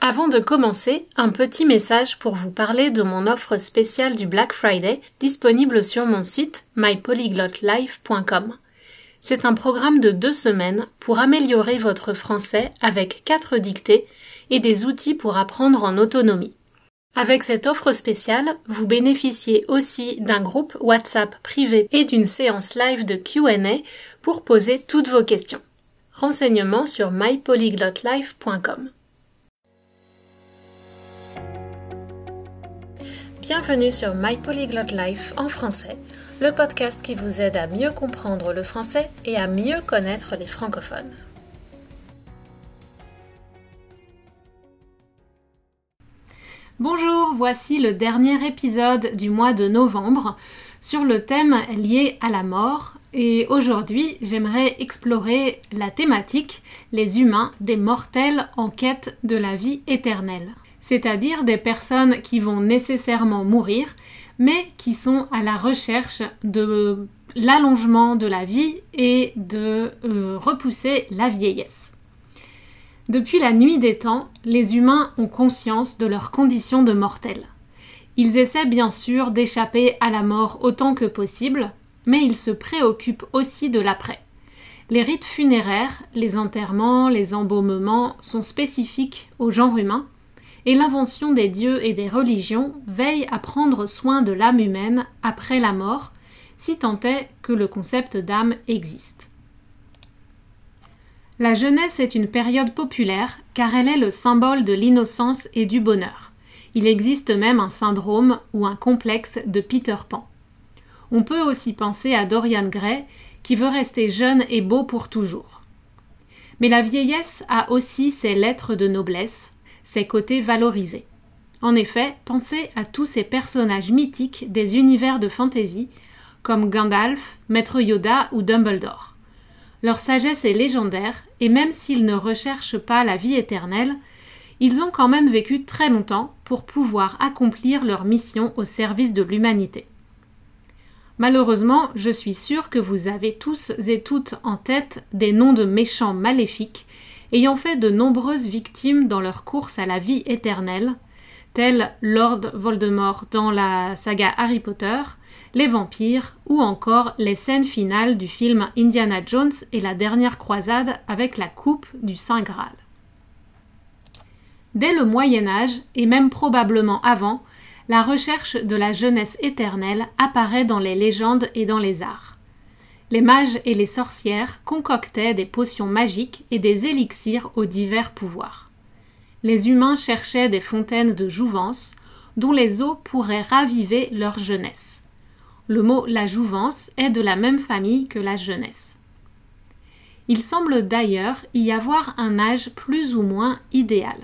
Avant de commencer, un petit message pour vous parler de mon offre spéciale du Black Friday disponible sur mon site mypolyglotlife.com. C'est un programme de deux semaines pour améliorer votre français avec quatre dictées et des outils pour apprendre en autonomie. Avec cette offre spéciale, vous bénéficiez aussi d'un groupe WhatsApp privé et d'une séance live de Q&A pour poser toutes vos questions. Renseignements sur mypolyglotlife.com. Bienvenue sur My Polyglot Life en français, le podcast qui vous aide à mieux comprendre le français et à mieux connaître les francophones. Bonjour, voici le dernier épisode du mois de novembre sur le thème lié à la mort et aujourd'hui j'aimerais explorer la thématique les humains des mortels en quête de la vie éternelle c'est-à-dire des personnes qui vont nécessairement mourir, mais qui sont à la recherche de l'allongement de la vie et de euh, repousser la vieillesse. Depuis la nuit des temps, les humains ont conscience de leur condition de mortels. Ils essaient bien sûr d'échapper à la mort autant que possible, mais ils se préoccupent aussi de l'après. Les rites funéraires, les enterrements, les embaumements sont spécifiques au genre humain et l'invention des dieux et des religions veille à prendre soin de l'âme humaine après la mort, si tant est que le concept d'âme existe. La jeunesse est une période populaire car elle est le symbole de l'innocence et du bonheur. Il existe même un syndrome ou un complexe de Peter Pan. On peut aussi penser à Dorian Gray qui veut rester jeune et beau pour toujours. Mais la vieillesse a aussi ses lettres de noblesse, ses côtés valorisés. En effet, pensez à tous ces personnages mythiques des univers de fantasy, comme Gandalf, Maître Yoda ou Dumbledore. Leur sagesse est légendaire, et même s'ils ne recherchent pas la vie éternelle, ils ont quand même vécu très longtemps pour pouvoir accomplir leur mission au service de l'humanité. Malheureusement, je suis sûre que vous avez tous et toutes en tête des noms de méchants maléfiques ayant fait de nombreuses victimes dans leur course à la vie éternelle, tels Lord Voldemort dans la saga Harry Potter, les vampires ou encore les scènes finales du film Indiana Jones et la dernière croisade avec la coupe du Saint Graal. Dès le Moyen Âge, et même probablement avant, la recherche de la jeunesse éternelle apparaît dans les légendes et dans les arts les mages et les sorcières concoctaient des potions magiques et des élixirs aux divers pouvoirs. Les humains cherchaient des fontaines de jouvence dont les eaux pourraient raviver leur jeunesse. Le mot la jouvence est de la même famille que la jeunesse. Il semble d'ailleurs y avoir un âge plus ou moins idéal.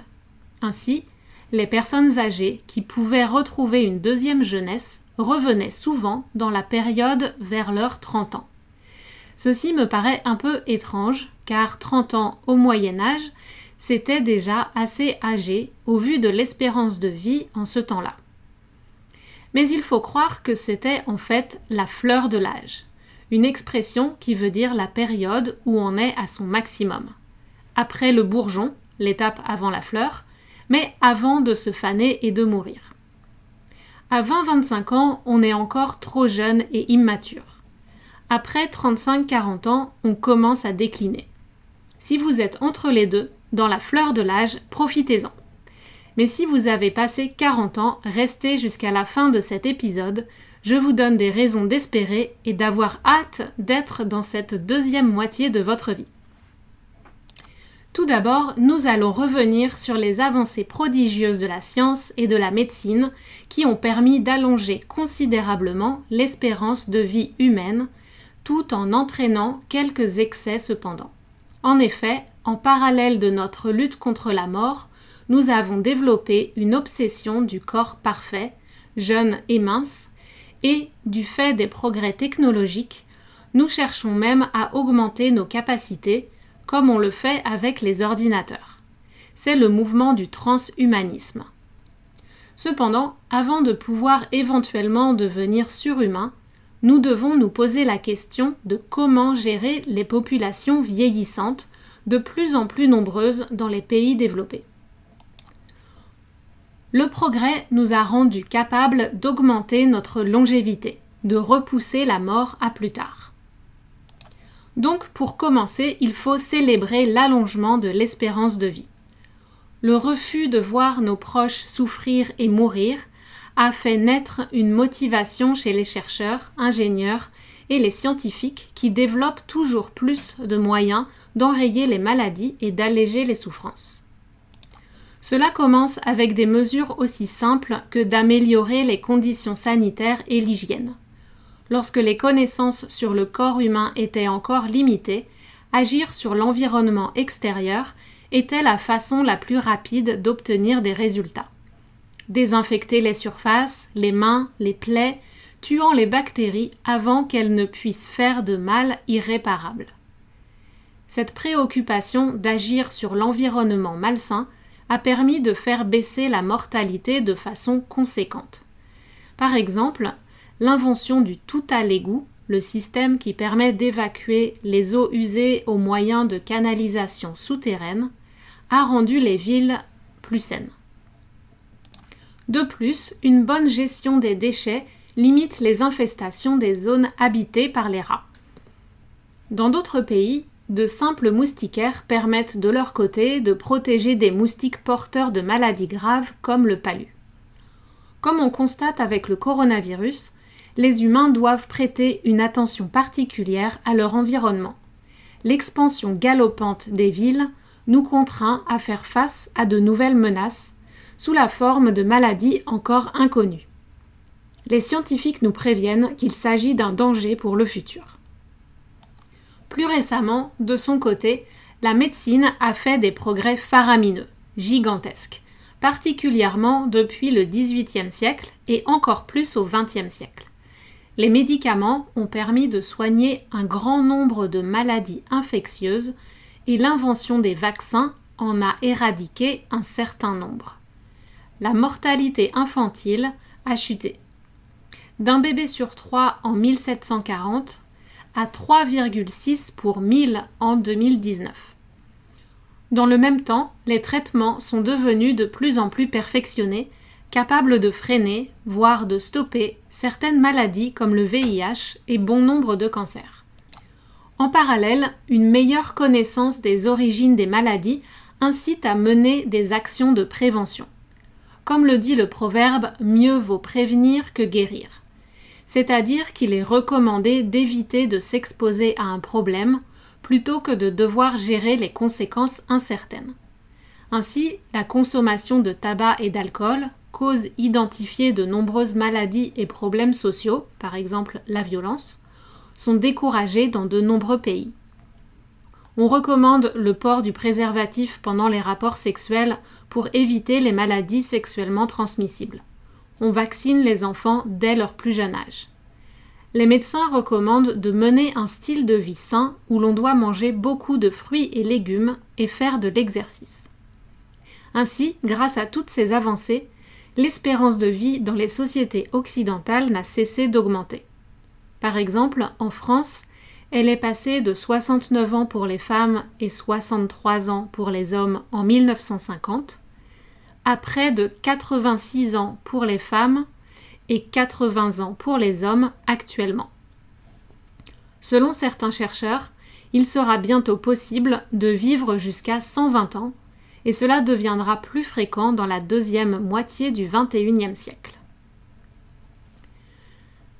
Ainsi, les personnes âgées qui pouvaient retrouver une deuxième jeunesse revenaient souvent dans la période vers leurs 30 ans. Ceci me paraît un peu étrange, car 30 ans au Moyen Âge, c'était déjà assez âgé au vu de l'espérance de vie en ce temps-là. Mais il faut croire que c'était en fait la fleur de l'âge, une expression qui veut dire la période où on est à son maximum. Après le bourgeon, l'étape avant la fleur, mais avant de se faner et de mourir. À 20-25 ans, on est encore trop jeune et immature. Après 35-40 ans, on commence à décliner. Si vous êtes entre les deux, dans la fleur de l'âge, profitez-en. Mais si vous avez passé 40 ans, restez jusqu'à la fin de cet épisode. Je vous donne des raisons d'espérer et d'avoir hâte d'être dans cette deuxième moitié de votre vie. Tout d'abord, nous allons revenir sur les avancées prodigieuses de la science et de la médecine qui ont permis d'allonger considérablement l'espérance de vie humaine, tout en entraînant quelques excès cependant. En effet, en parallèle de notre lutte contre la mort, nous avons développé une obsession du corps parfait, jeune et mince, et du fait des progrès technologiques, nous cherchons même à augmenter nos capacités, comme on le fait avec les ordinateurs. C'est le mouvement du transhumanisme. Cependant, avant de pouvoir éventuellement devenir surhumain, nous devons nous poser la question de comment gérer les populations vieillissantes de plus en plus nombreuses dans les pays développés. Le progrès nous a rendus capables d'augmenter notre longévité, de repousser la mort à plus tard. Donc pour commencer, il faut célébrer l'allongement de l'espérance de vie. Le refus de voir nos proches souffrir et mourir a fait naître une motivation chez les chercheurs, ingénieurs et les scientifiques qui développent toujours plus de moyens d'enrayer les maladies et d'alléger les souffrances. Cela commence avec des mesures aussi simples que d'améliorer les conditions sanitaires et l'hygiène. Lorsque les connaissances sur le corps humain étaient encore limitées, agir sur l'environnement extérieur était la façon la plus rapide d'obtenir des résultats. Désinfecter les surfaces, les mains, les plaies, tuant les bactéries avant qu'elles ne puissent faire de mal irréparable. Cette préoccupation d'agir sur l'environnement malsain a permis de faire baisser la mortalité de façon conséquente. Par exemple, l'invention du tout à l'égout, le système qui permet d'évacuer les eaux usées au moyen de canalisations souterraines, a rendu les villes plus saines. De plus, une bonne gestion des déchets limite les infestations des zones habitées par les rats. Dans d'autres pays, de simples moustiquaires permettent de leur côté de protéger des moustiques porteurs de maladies graves comme le palu. Comme on constate avec le coronavirus, les humains doivent prêter une attention particulière à leur environnement. L'expansion galopante des villes nous contraint à faire face à de nouvelles menaces sous la forme de maladies encore inconnues les scientifiques nous préviennent qu'il s'agit d'un danger pour le futur. Plus récemment, de son côté, la médecine a fait des progrès faramineux, gigantesques, particulièrement depuis le XVIIIe siècle et encore plus au XXe siècle. Les médicaments ont permis de soigner un grand nombre de maladies infectieuses et l'invention des vaccins en a éradiqué un certain nombre. La mortalité infantile a chuté d'un bébé sur trois en 1740 à 3,6 pour 1000 en 2019. Dans le même temps, les traitements sont devenus de plus en plus perfectionnés, capables de freiner, voire de stopper certaines maladies comme le VIH et bon nombre de cancers. En parallèle, une meilleure connaissance des origines des maladies incite à mener des actions de prévention. Comme le dit le proverbe, mieux vaut prévenir que guérir c'est-à-dire qu'il est recommandé d'éviter de s'exposer à un problème plutôt que de devoir gérer les conséquences incertaines. Ainsi, la consommation de tabac et d'alcool, cause identifiée de nombreuses maladies et problèmes sociaux, par exemple la violence, sont découragées dans de nombreux pays. On recommande le port du préservatif pendant les rapports sexuels pour éviter les maladies sexuellement transmissibles on vaccine les enfants dès leur plus jeune âge. Les médecins recommandent de mener un style de vie sain où l'on doit manger beaucoup de fruits et légumes et faire de l'exercice. Ainsi, grâce à toutes ces avancées, l'espérance de vie dans les sociétés occidentales n'a cessé d'augmenter. Par exemple, en France, elle est passée de 69 ans pour les femmes et 63 ans pour les hommes en 1950 à près de 86 ans pour les femmes et 80 ans pour les hommes actuellement. Selon certains chercheurs, il sera bientôt possible de vivre jusqu'à 120 ans, et cela deviendra plus fréquent dans la deuxième moitié du XXIe siècle.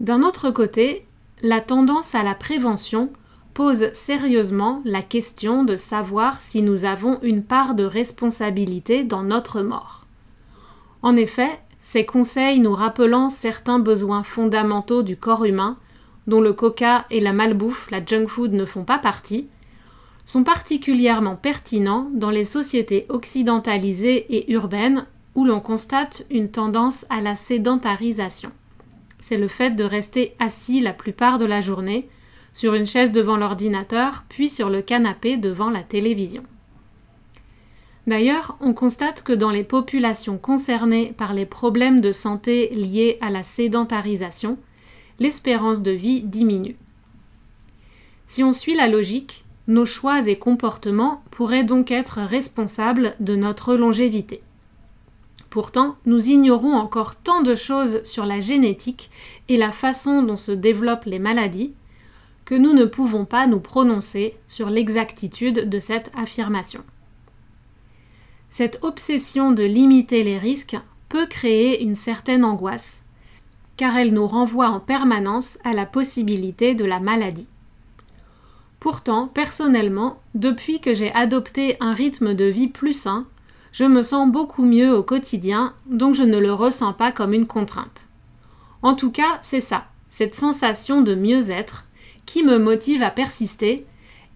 D'un autre côté, la tendance à la prévention pose sérieusement la question de savoir si nous avons une part de responsabilité dans notre mort. En effet, ces conseils nous rappelant certains besoins fondamentaux du corps humain, dont le coca et la malbouffe, la junk food ne font pas partie, sont particulièrement pertinents dans les sociétés occidentalisées et urbaines où l'on constate une tendance à la sédentarisation. C'est le fait de rester assis la plupart de la journée, sur une chaise devant l'ordinateur, puis sur le canapé devant la télévision. D'ailleurs, on constate que dans les populations concernées par les problèmes de santé liés à la sédentarisation, l'espérance de vie diminue. Si on suit la logique, nos choix et comportements pourraient donc être responsables de notre longévité. Pourtant, nous ignorons encore tant de choses sur la génétique et la façon dont se développent les maladies que nous ne pouvons pas nous prononcer sur l'exactitude de cette affirmation. Cette obsession de limiter les risques peut créer une certaine angoisse, car elle nous renvoie en permanence à la possibilité de la maladie. Pourtant, personnellement, depuis que j'ai adopté un rythme de vie plus sain, je me sens beaucoup mieux au quotidien, donc je ne le ressens pas comme une contrainte. En tout cas, c'est ça, cette sensation de mieux-être, qui me motive à persister,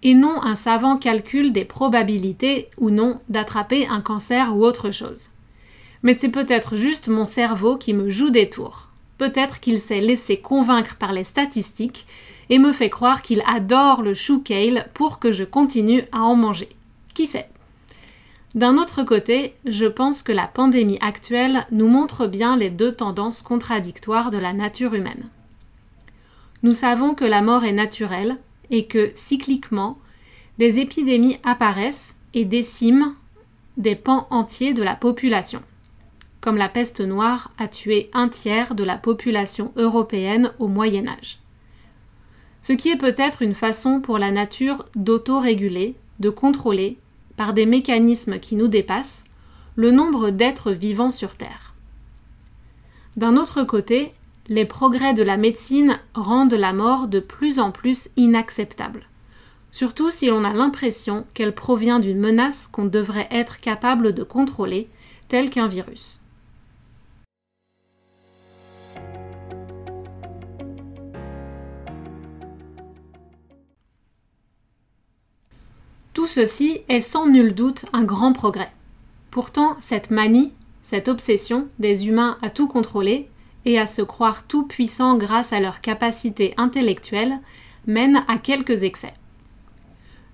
et non un savant calcul des probabilités ou non d'attraper un cancer ou autre chose. Mais c'est peut-être juste mon cerveau qui me joue des tours. Peut-être qu'il s'est laissé convaincre par les statistiques et me fait croire qu'il adore le chou kale pour que je continue à en manger. Qui sait? D'un autre côté, je pense que la pandémie actuelle nous montre bien les deux tendances contradictoires de la nature humaine. Nous savons que la mort est naturelle et que, cycliquement, des épidémies apparaissent et déciment des pans entiers de la population, comme la peste noire a tué un tiers de la population européenne au Moyen Âge. Ce qui est peut-être une façon pour la nature d'auto-réguler, de contrôler par des mécanismes qui nous dépassent, le nombre d'êtres vivants sur Terre. D'un autre côté, les progrès de la médecine rendent la mort de plus en plus inacceptable, surtout si l'on a l'impression qu'elle provient d'une menace qu'on devrait être capable de contrôler, telle qu'un virus. Tout ceci est sans nul doute un grand progrès. Pourtant, cette manie, cette obsession des humains à tout contrôler et à se croire tout puissants grâce à leur capacité intellectuelle mène à quelques excès.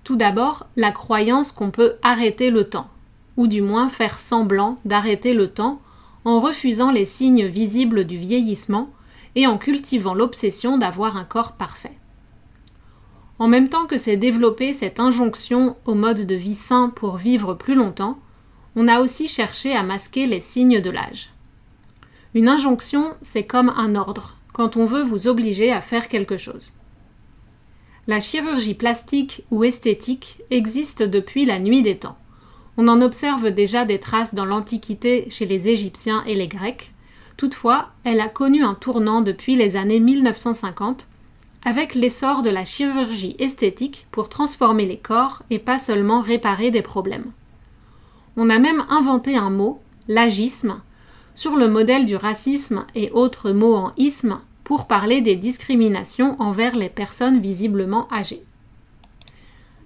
Tout d'abord, la croyance qu'on peut arrêter le temps, ou du moins faire semblant d'arrêter le temps en refusant les signes visibles du vieillissement et en cultivant l'obsession d'avoir un corps parfait. En même temps que s'est développée cette injonction au mode de vie sain pour vivre plus longtemps, on a aussi cherché à masquer les signes de l'âge. Une injonction, c'est comme un ordre, quand on veut vous obliger à faire quelque chose. La chirurgie plastique ou esthétique existe depuis la nuit des temps. On en observe déjà des traces dans l'Antiquité chez les Égyptiens et les Grecs. Toutefois, elle a connu un tournant depuis les années 1950 avec l'essor de la chirurgie esthétique pour transformer les corps et pas seulement réparer des problèmes. On a même inventé un mot, l'agisme, sur le modèle du racisme et autres mots en isme pour parler des discriminations envers les personnes visiblement âgées.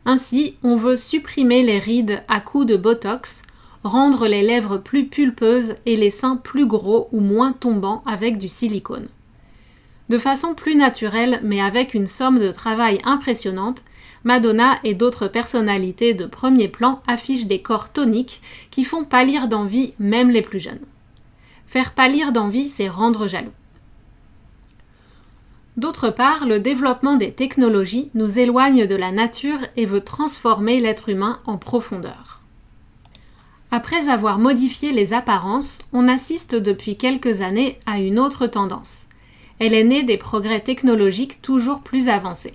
Ainsi, on veut supprimer les rides à coups de botox, rendre les lèvres plus pulpeuses et les seins plus gros ou moins tombants avec du silicone. De façon plus naturelle, mais avec une somme de travail impressionnante, Madonna et d'autres personnalités de premier plan affichent des corps toniques qui font pâlir d'envie même les plus jeunes. Faire pâlir d'envie, c'est rendre jaloux. D'autre part, le développement des technologies nous éloigne de la nature et veut transformer l'être humain en profondeur. Après avoir modifié les apparences, on assiste depuis quelques années à une autre tendance elle est née des progrès technologiques toujours plus avancés.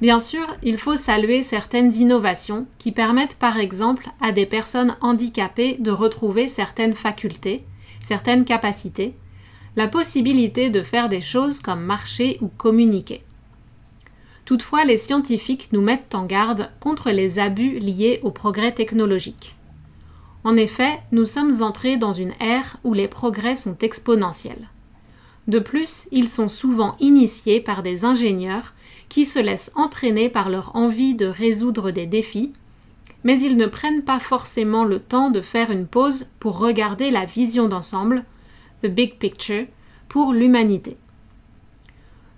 Bien sûr, il faut saluer certaines innovations qui permettent par exemple à des personnes handicapées de retrouver certaines facultés, certaines capacités, la possibilité de faire des choses comme marcher ou communiquer. Toutefois, les scientifiques nous mettent en garde contre les abus liés au progrès technologique. En effet, nous sommes entrés dans une ère où les progrès sont exponentiels. De plus, ils sont souvent initiés par des ingénieurs qui se laissent entraîner par leur envie de résoudre des défis, mais ils ne prennent pas forcément le temps de faire une pause pour regarder la vision d'ensemble, the big picture, pour l'humanité.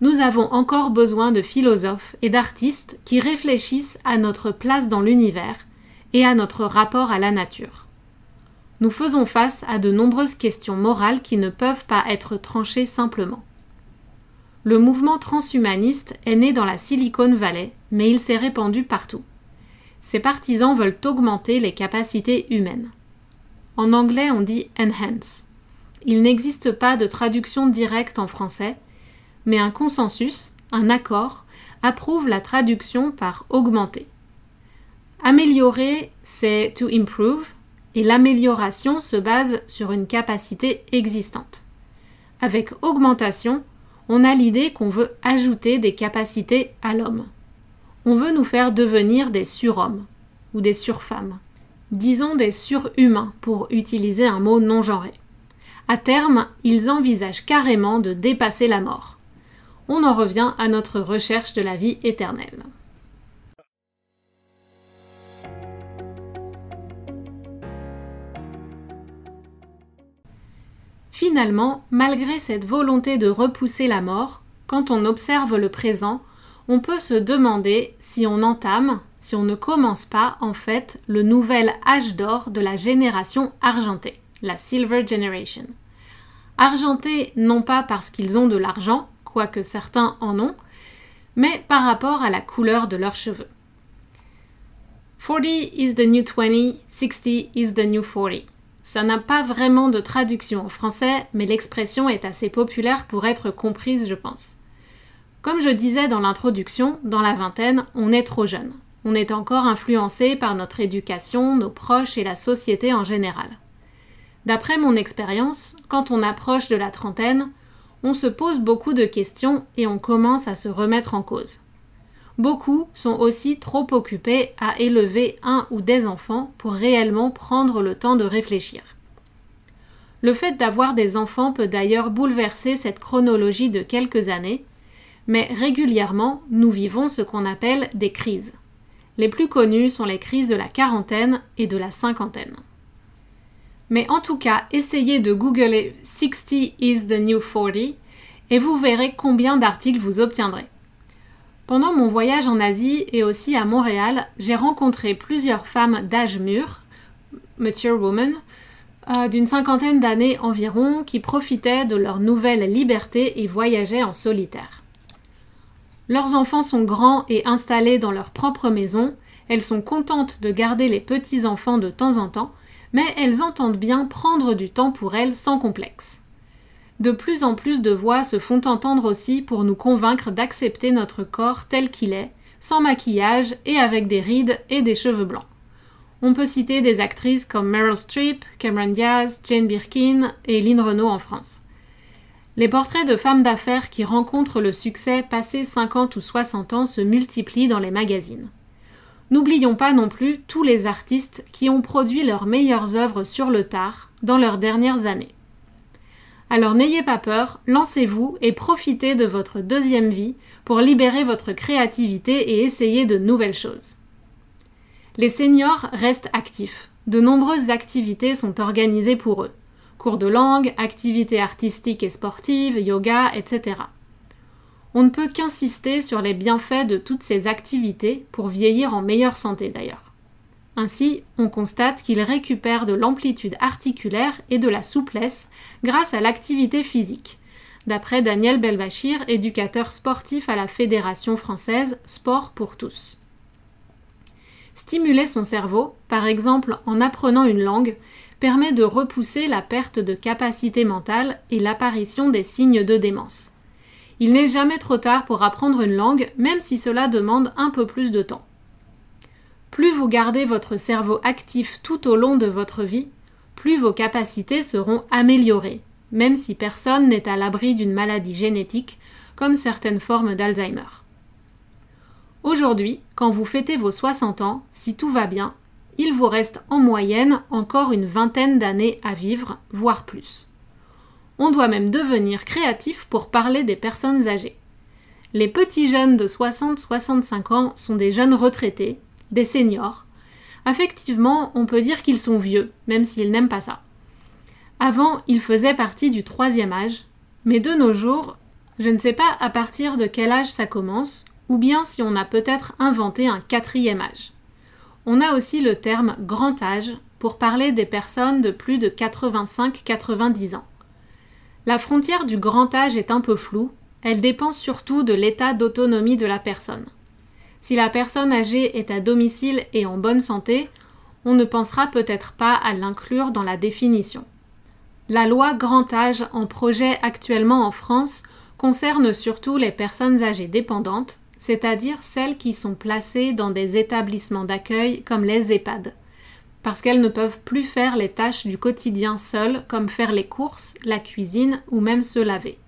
Nous avons encore besoin de philosophes et d'artistes qui réfléchissent à notre place dans l'univers et à notre rapport à la nature nous faisons face à de nombreuses questions morales qui ne peuvent pas être tranchées simplement. Le mouvement transhumaniste est né dans la Silicon Valley, mais il s'est répandu partout. Ses partisans veulent augmenter les capacités humaines. En anglais, on dit enhance. Il n'existe pas de traduction directe en français, mais un consensus, un accord, approuve la traduction par augmenter. Améliorer, c'est to improve, et l'amélioration se base sur une capacité existante. Avec augmentation, on a l'idée qu'on veut ajouter des capacités à l'homme. On veut nous faire devenir des surhommes ou des surfemmes. Disons des surhumains pour utiliser un mot non genré. À terme, ils envisagent carrément de dépasser la mort. On en revient à notre recherche de la vie éternelle. Finalement, malgré cette volonté de repousser la mort, quand on observe le présent, on peut se demander si on entame, si on ne commence pas en fait le nouvel âge d'or de la génération argentée, la Silver Generation. Argentée non pas parce qu'ils ont de l'argent, quoique certains en ont, mais par rapport à la couleur de leurs cheveux. 40 is the new 20, 60 is the new 40. Ça n'a pas vraiment de traduction en français, mais l'expression est assez populaire pour être comprise, je pense. Comme je disais dans l'introduction, dans la vingtaine, on est trop jeune. On est encore influencé par notre éducation, nos proches et la société en général. D'après mon expérience, quand on approche de la trentaine, on se pose beaucoup de questions et on commence à se remettre en cause. Beaucoup sont aussi trop occupés à élever un ou des enfants pour réellement prendre le temps de réfléchir. Le fait d'avoir des enfants peut d'ailleurs bouleverser cette chronologie de quelques années, mais régulièrement nous vivons ce qu'on appelle des crises. Les plus connues sont les crises de la quarantaine et de la cinquantaine. Mais en tout cas, essayez de googler 60 is the new 40 et vous verrez combien d'articles vous obtiendrez. Pendant mon voyage en Asie et aussi à Montréal, j'ai rencontré plusieurs femmes d'âge mûr, mature women, euh, d'une cinquantaine d'années environ, qui profitaient de leur nouvelle liberté et voyageaient en solitaire. Leurs enfants sont grands et installés dans leur propre maison, elles sont contentes de garder les petits-enfants de temps en temps, mais elles entendent bien prendre du temps pour elles sans complexe. De plus en plus de voix se font entendre aussi pour nous convaincre d'accepter notre corps tel qu'il est, sans maquillage et avec des rides et des cheveux blancs. On peut citer des actrices comme Meryl Streep, Cameron Diaz, Jane Birkin et Lynn Renault en France. Les portraits de femmes d'affaires qui rencontrent le succès passé 50 ou 60 ans se multiplient dans les magazines. N'oublions pas non plus tous les artistes qui ont produit leurs meilleures œuvres sur le tard dans leurs dernières années. Alors n'ayez pas peur, lancez-vous et profitez de votre deuxième vie pour libérer votre créativité et essayer de nouvelles choses. Les seniors restent actifs. De nombreuses activités sont organisées pour eux. Cours de langue, activités artistiques et sportives, yoga, etc. On ne peut qu'insister sur les bienfaits de toutes ces activités pour vieillir en meilleure santé d'ailleurs. Ainsi, on constate qu'il récupère de l'amplitude articulaire et de la souplesse grâce à l'activité physique, d'après Daniel Belbachir, éducateur sportif à la Fédération française Sport pour tous. Stimuler son cerveau, par exemple en apprenant une langue, permet de repousser la perte de capacité mentale et l'apparition des signes de démence. Il n'est jamais trop tard pour apprendre une langue, même si cela demande un peu plus de temps. Plus vous gardez votre cerveau actif tout au long de votre vie, plus vos capacités seront améliorées, même si personne n'est à l'abri d'une maladie génétique, comme certaines formes d'Alzheimer. Aujourd'hui, quand vous fêtez vos 60 ans, si tout va bien, il vous reste en moyenne encore une vingtaine d'années à vivre, voire plus. On doit même devenir créatif pour parler des personnes âgées. Les petits jeunes de 60-65 ans sont des jeunes retraités des seniors. Affectivement, on peut dire qu'ils sont vieux, même s'ils n'aiment pas ça. Avant, ils faisaient partie du troisième âge, mais de nos jours, je ne sais pas à partir de quel âge ça commence, ou bien si on a peut-être inventé un quatrième âge. On a aussi le terme grand âge pour parler des personnes de plus de 85-90 ans. La frontière du grand âge est un peu floue, elle dépend surtout de l'état d'autonomie de la personne. Si la personne âgée est à domicile et en bonne santé, on ne pensera peut-être pas à l'inclure dans la définition. La loi grand âge en projet actuellement en France concerne surtout les personnes âgées dépendantes, c'est-à-dire celles qui sont placées dans des établissements d'accueil comme les EHPAD, parce qu'elles ne peuvent plus faire les tâches du quotidien seules, comme faire les courses, la cuisine ou même se laver.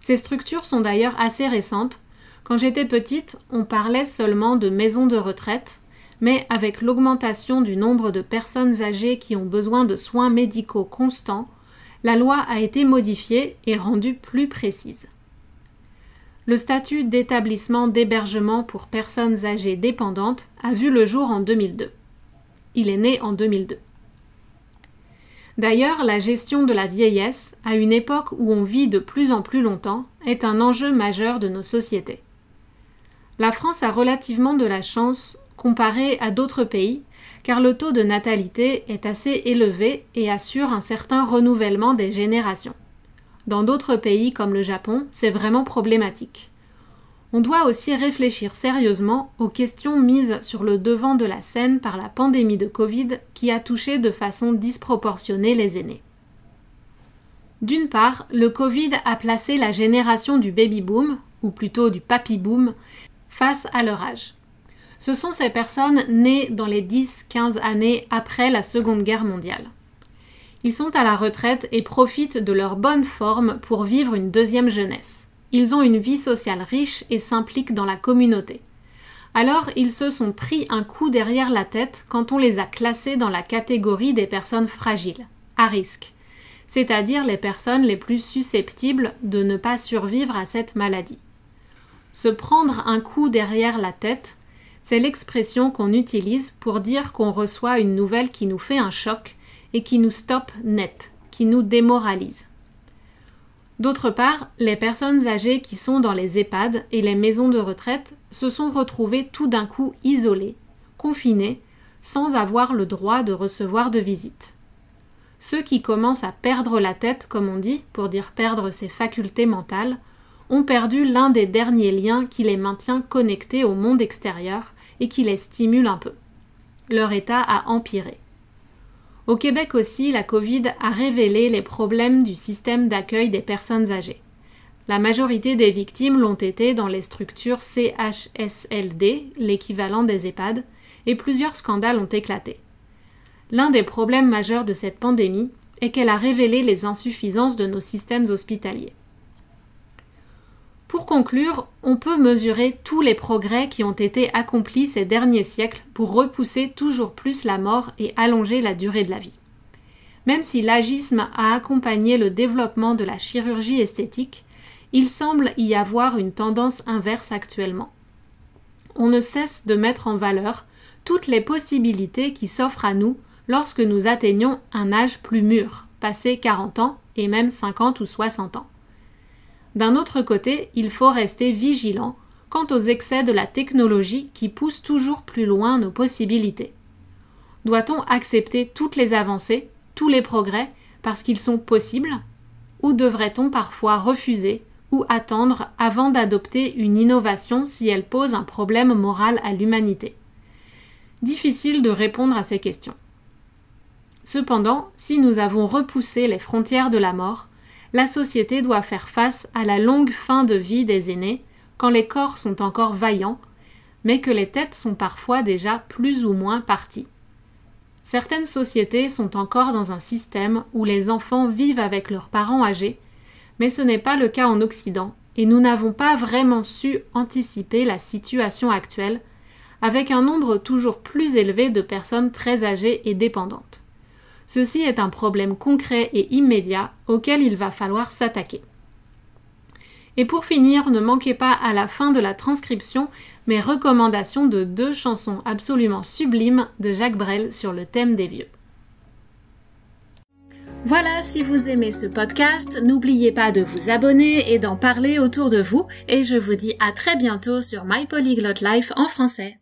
Ces structures sont d'ailleurs assez récentes. Quand j'étais petite, on parlait seulement de maisons de retraite, mais avec l'augmentation du nombre de personnes âgées qui ont besoin de soins médicaux constants, la loi a été modifiée et rendue plus précise. Le statut d'établissement d'hébergement pour personnes âgées dépendantes a vu le jour en 2002. Il est né en 2002. D'ailleurs, la gestion de la vieillesse, à une époque où on vit de plus en plus longtemps, est un enjeu majeur de nos sociétés. La France a relativement de la chance comparé à d'autres pays, car le taux de natalité est assez élevé et assure un certain renouvellement des générations. Dans d'autres pays comme le Japon, c'est vraiment problématique. On doit aussi réfléchir sérieusement aux questions mises sur le devant de la scène par la pandémie de Covid qui a touché de façon disproportionnée les aînés. D'une part, le Covid a placé la génération du baby-boom, ou plutôt du papy-boom, face à leur âge. Ce sont ces personnes nées dans les 10-15 années après la Seconde Guerre mondiale. Ils sont à la retraite et profitent de leur bonne forme pour vivre une deuxième jeunesse. Ils ont une vie sociale riche et s'impliquent dans la communauté. Alors ils se sont pris un coup derrière la tête quand on les a classés dans la catégorie des personnes fragiles, à risque, c'est-à-dire les personnes les plus susceptibles de ne pas survivre à cette maladie. Se prendre un coup derrière la tête, c'est l'expression qu'on utilise pour dire qu'on reçoit une nouvelle qui nous fait un choc et qui nous stoppe net, qui nous démoralise. D'autre part, les personnes âgées qui sont dans les EHPAD et les maisons de retraite se sont retrouvées tout d'un coup isolées, confinées, sans avoir le droit de recevoir de visite. Ceux qui commencent à perdre la tête, comme on dit, pour dire perdre ses facultés mentales, ont perdu l'un des derniers liens qui les maintient connectés au monde extérieur et qui les stimule un peu. Leur état a empiré. Au Québec aussi, la Covid a révélé les problèmes du système d'accueil des personnes âgées. La majorité des victimes l'ont été dans les structures CHSLD, l'équivalent des EHPAD, et plusieurs scandales ont éclaté. L'un des problèmes majeurs de cette pandémie est qu'elle a révélé les insuffisances de nos systèmes hospitaliers. Pour conclure, on peut mesurer tous les progrès qui ont été accomplis ces derniers siècles pour repousser toujours plus la mort et allonger la durée de la vie. Même si l'agisme a accompagné le développement de la chirurgie esthétique, il semble y avoir une tendance inverse actuellement. On ne cesse de mettre en valeur toutes les possibilités qui s'offrent à nous lorsque nous atteignons un âge plus mûr, passé 40 ans et même 50 ou 60 ans. D'un autre côté, il faut rester vigilant quant aux excès de la technologie qui poussent toujours plus loin nos possibilités. Doit-on accepter toutes les avancées, tous les progrès, parce qu'ils sont possibles Ou devrait-on parfois refuser ou attendre avant d'adopter une innovation si elle pose un problème moral à l'humanité? Difficile de répondre à ces questions. Cependant, si nous avons repoussé les frontières de la mort, la société doit faire face à la longue fin de vie des aînés, quand les corps sont encore vaillants, mais que les têtes sont parfois déjà plus ou moins parties. Certaines sociétés sont encore dans un système où les enfants vivent avec leurs parents âgés, mais ce n'est pas le cas en Occident, et nous n'avons pas vraiment su anticiper la situation actuelle, avec un nombre toujours plus élevé de personnes très âgées et dépendantes. Ceci est un problème concret et immédiat auquel il va falloir s'attaquer. Et pour finir, ne manquez pas à la fin de la transcription mes recommandations de deux chansons absolument sublimes de Jacques Brel sur le thème des vieux. Voilà, si vous aimez ce podcast, n'oubliez pas de vous abonner et d'en parler autour de vous, et je vous dis à très bientôt sur My Polyglot Life en français.